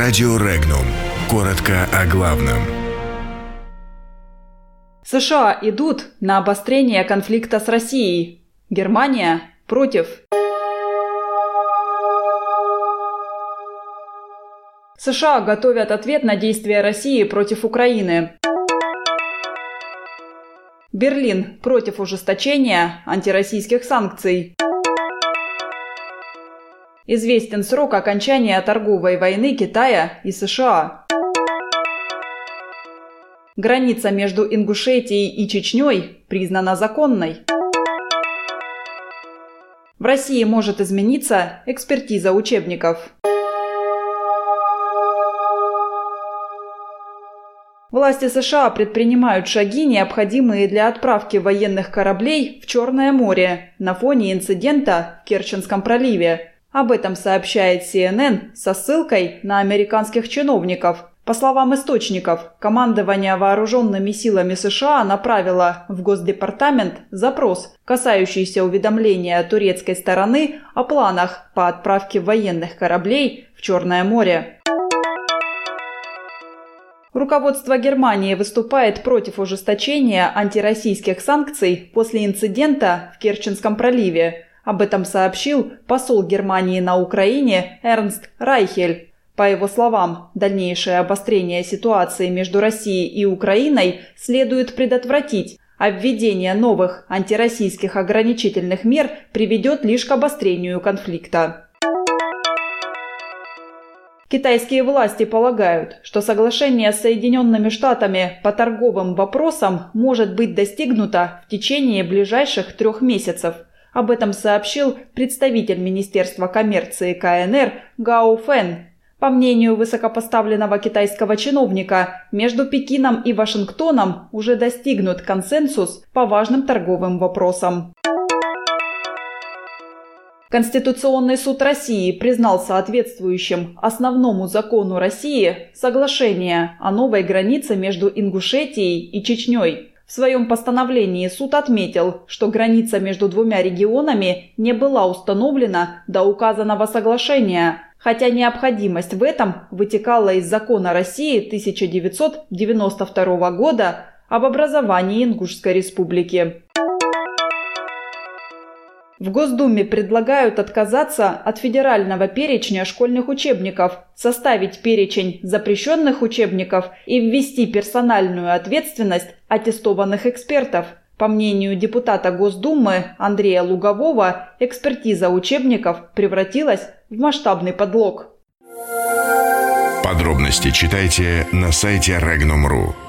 Радио Регнум. Коротко о главном. США идут на обострение конфликта с Россией. Германия против. США готовят ответ на действия России против Украины. Берлин против ужесточения антироссийских санкций. Известен срок окончания торговой войны Китая и США. Граница между Ингушетией и Чечней признана законной. В России может измениться экспертиза учебников. Власти США предпринимают шаги, необходимые для отправки военных кораблей в Черное море на фоне инцидента в Керченском проливе. Об этом сообщает CNN со ссылкой на американских чиновников. По словам источников, командование вооруженными силами США направило в Госдепартамент запрос, касающийся уведомления турецкой стороны о планах по отправке военных кораблей в Черное море. Руководство Германии выступает против ужесточения антироссийских санкций после инцидента в Керченском проливе. Об этом сообщил посол Германии на Украине Эрнст Райхель. По его словам, дальнейшее обострение ситуации между Россией и Украиной следует предотвратить, а введение новых антироссийских ограничительных мер приведет лишь к обострению конфликта. Китайские власти полагают, что соглашение с Соединенными Штатами по торговым вопросам может быть достигнуто в течение ближайших трех месяцев. Об этом сообщил представитель Министерства коммерции КНР Гао Фэн. По мнению высокопоставленного китайского чиновника, между Пекином и Вашингтоном уже достигнут консенсус по важным торговым вопросам. Конституционный суд России признал соответствующим основному закону России соглашение о новой границе между Ингушетией и Чечней. В своем постановлении суд отметил, что граница между двумя регионами не была установлена до указанного соглашения, хотя необходимость в этом вытекала из закона России 1992 года об образовании Ингушской республики. В Госдуме предлагают отказаться от федерального перечня школьных учебников, составить перечень запрещенных учебников и ввести персональную ответственность аттестованных экспертов. По мнению депутата Госдумы Андрея Лугового, экспертиза учебников превратилась в масштабный подлог. Подробности читайте на сайте Regnum.ru.